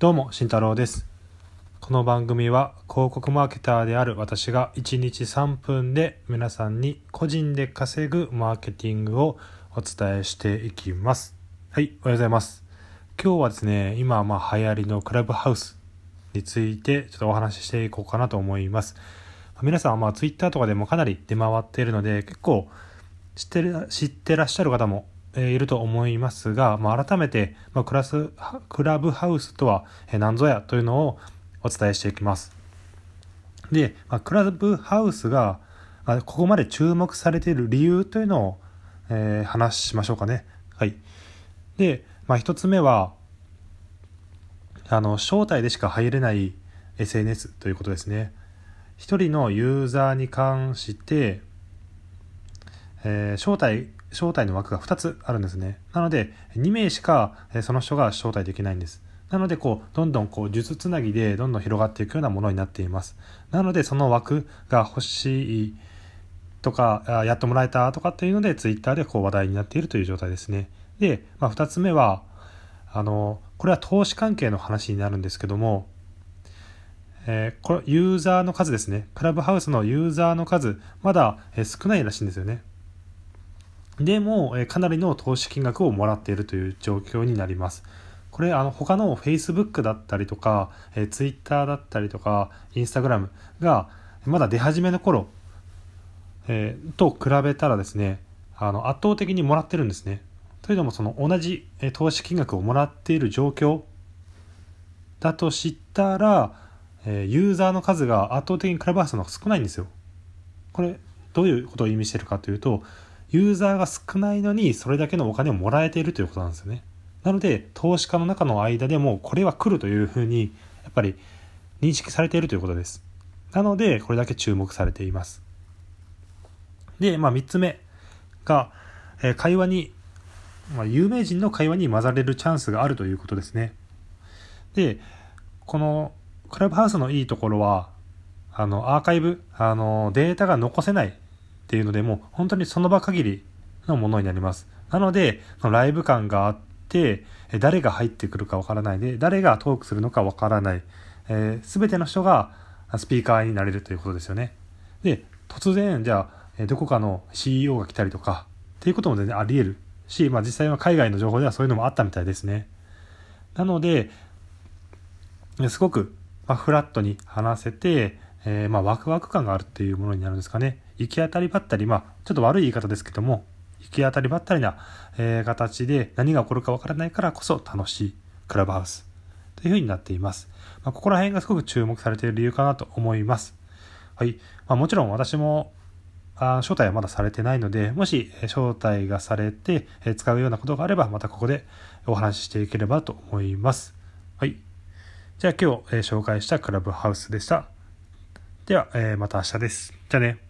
どうも、慎太郎です。この番組は広告マーケターである私が1日3分で皆さんに個人で稼ぐマーケティングをお伝えしていきます。はい、おはようございます。今日はですね、今ま流行りのクラブハウスについてちょっとお話ししていこうかなと思います。皆さんはまあ Twitter とかでもかなり出回っているので結構知ってる知ってらっしゃる方もいると思いますが、まあ、改めて、まあ、クラスクラブハウスとは何ぞやというのをお伝えしていきます。で、まあ、クラブハウスが、ここまで注目されている理由というのを、えー話しましょうかね。はい。で、まあ、一つ目は、あの、招待でしか入れない SNS ということですね。一人のユーザーに関して、えー招待、招待の枠が2つあるんですね。なので、2名しか、えその人が招待できないんです。なので、こう、どんどんこう、術つなぎでどんどん広がっていくようなものになっています。なので、その枠が欲しいとか、やってもらえたとかっていうので、ツイッターでこう話題になっているという状態ですね。で、まあ、2つ目は、あの、これは投資関係の話になるんですけども、えーこれユーザーの数ですね。クラブハウスのユーザーの数、まだ、えー少ないらしいんですよね。でも、えかなりの投資金額をもらっているという状況になります。これ、あの、他の Facebook だったりとか、えー Twitter だったりとか、Instagram が、まだ出始めの頃、えーと比べたらですね、あの、圧倒的にもらってるんですね。というのも、その同じ、え投資金額をもらっている状況だと知ったら、えユーザーの数が圧倒的にクラブハウスの方が少ないんですよ。これ、どういうことを意味してるかというと、ユーザーが少ないのにそれだけのお金をもらえているということなんですよね。なので、投資家の中の間でもこれは来るというふうに、やっぱり認識されているということです。なので、これだけ注目されています。で、まあ、3つ目が、え会話に、まあ、有名人の会話に混ざれるチャンスがあるということですね。で、このクラブハウスのいいところは、あの、アーカイブ、あの、データが残せないっていうので、もう本当にその場限りのものになります。なので、ライブ感があって、誰が入ってくるかわからないで、誰がトークするのかわからない、えー、全ての人がスピーカーになれるということですよね。で、突然、じゃあ、どこかの CEO が来たりとか、っていうことも全然あり得るし、まあ実際は海外の情報ではそういうのもあったみたいですね。なので、すごく、まあ、フラットに話せて、えーまあ、ワクワク感があるっていうものになるんですかね。行き当たりばったり、まあ、ちょっと悪い言い方ですけども、行き当たりばったりな、えー形で何が起こるかわからないからこそ楽しいクラブハウスというふうになっています。まあ、ここら辺がすごく注目されている理由かなと思います。はい。まあ、もちろん私も、あ招待はまだされてないので、もし招待がされてえ使うようなことがあれば、またここでお話ししていければと思います。はい。じゃあ今日、えー紹介したクラブハウスでした。では、えーまた明日です。じゃあね。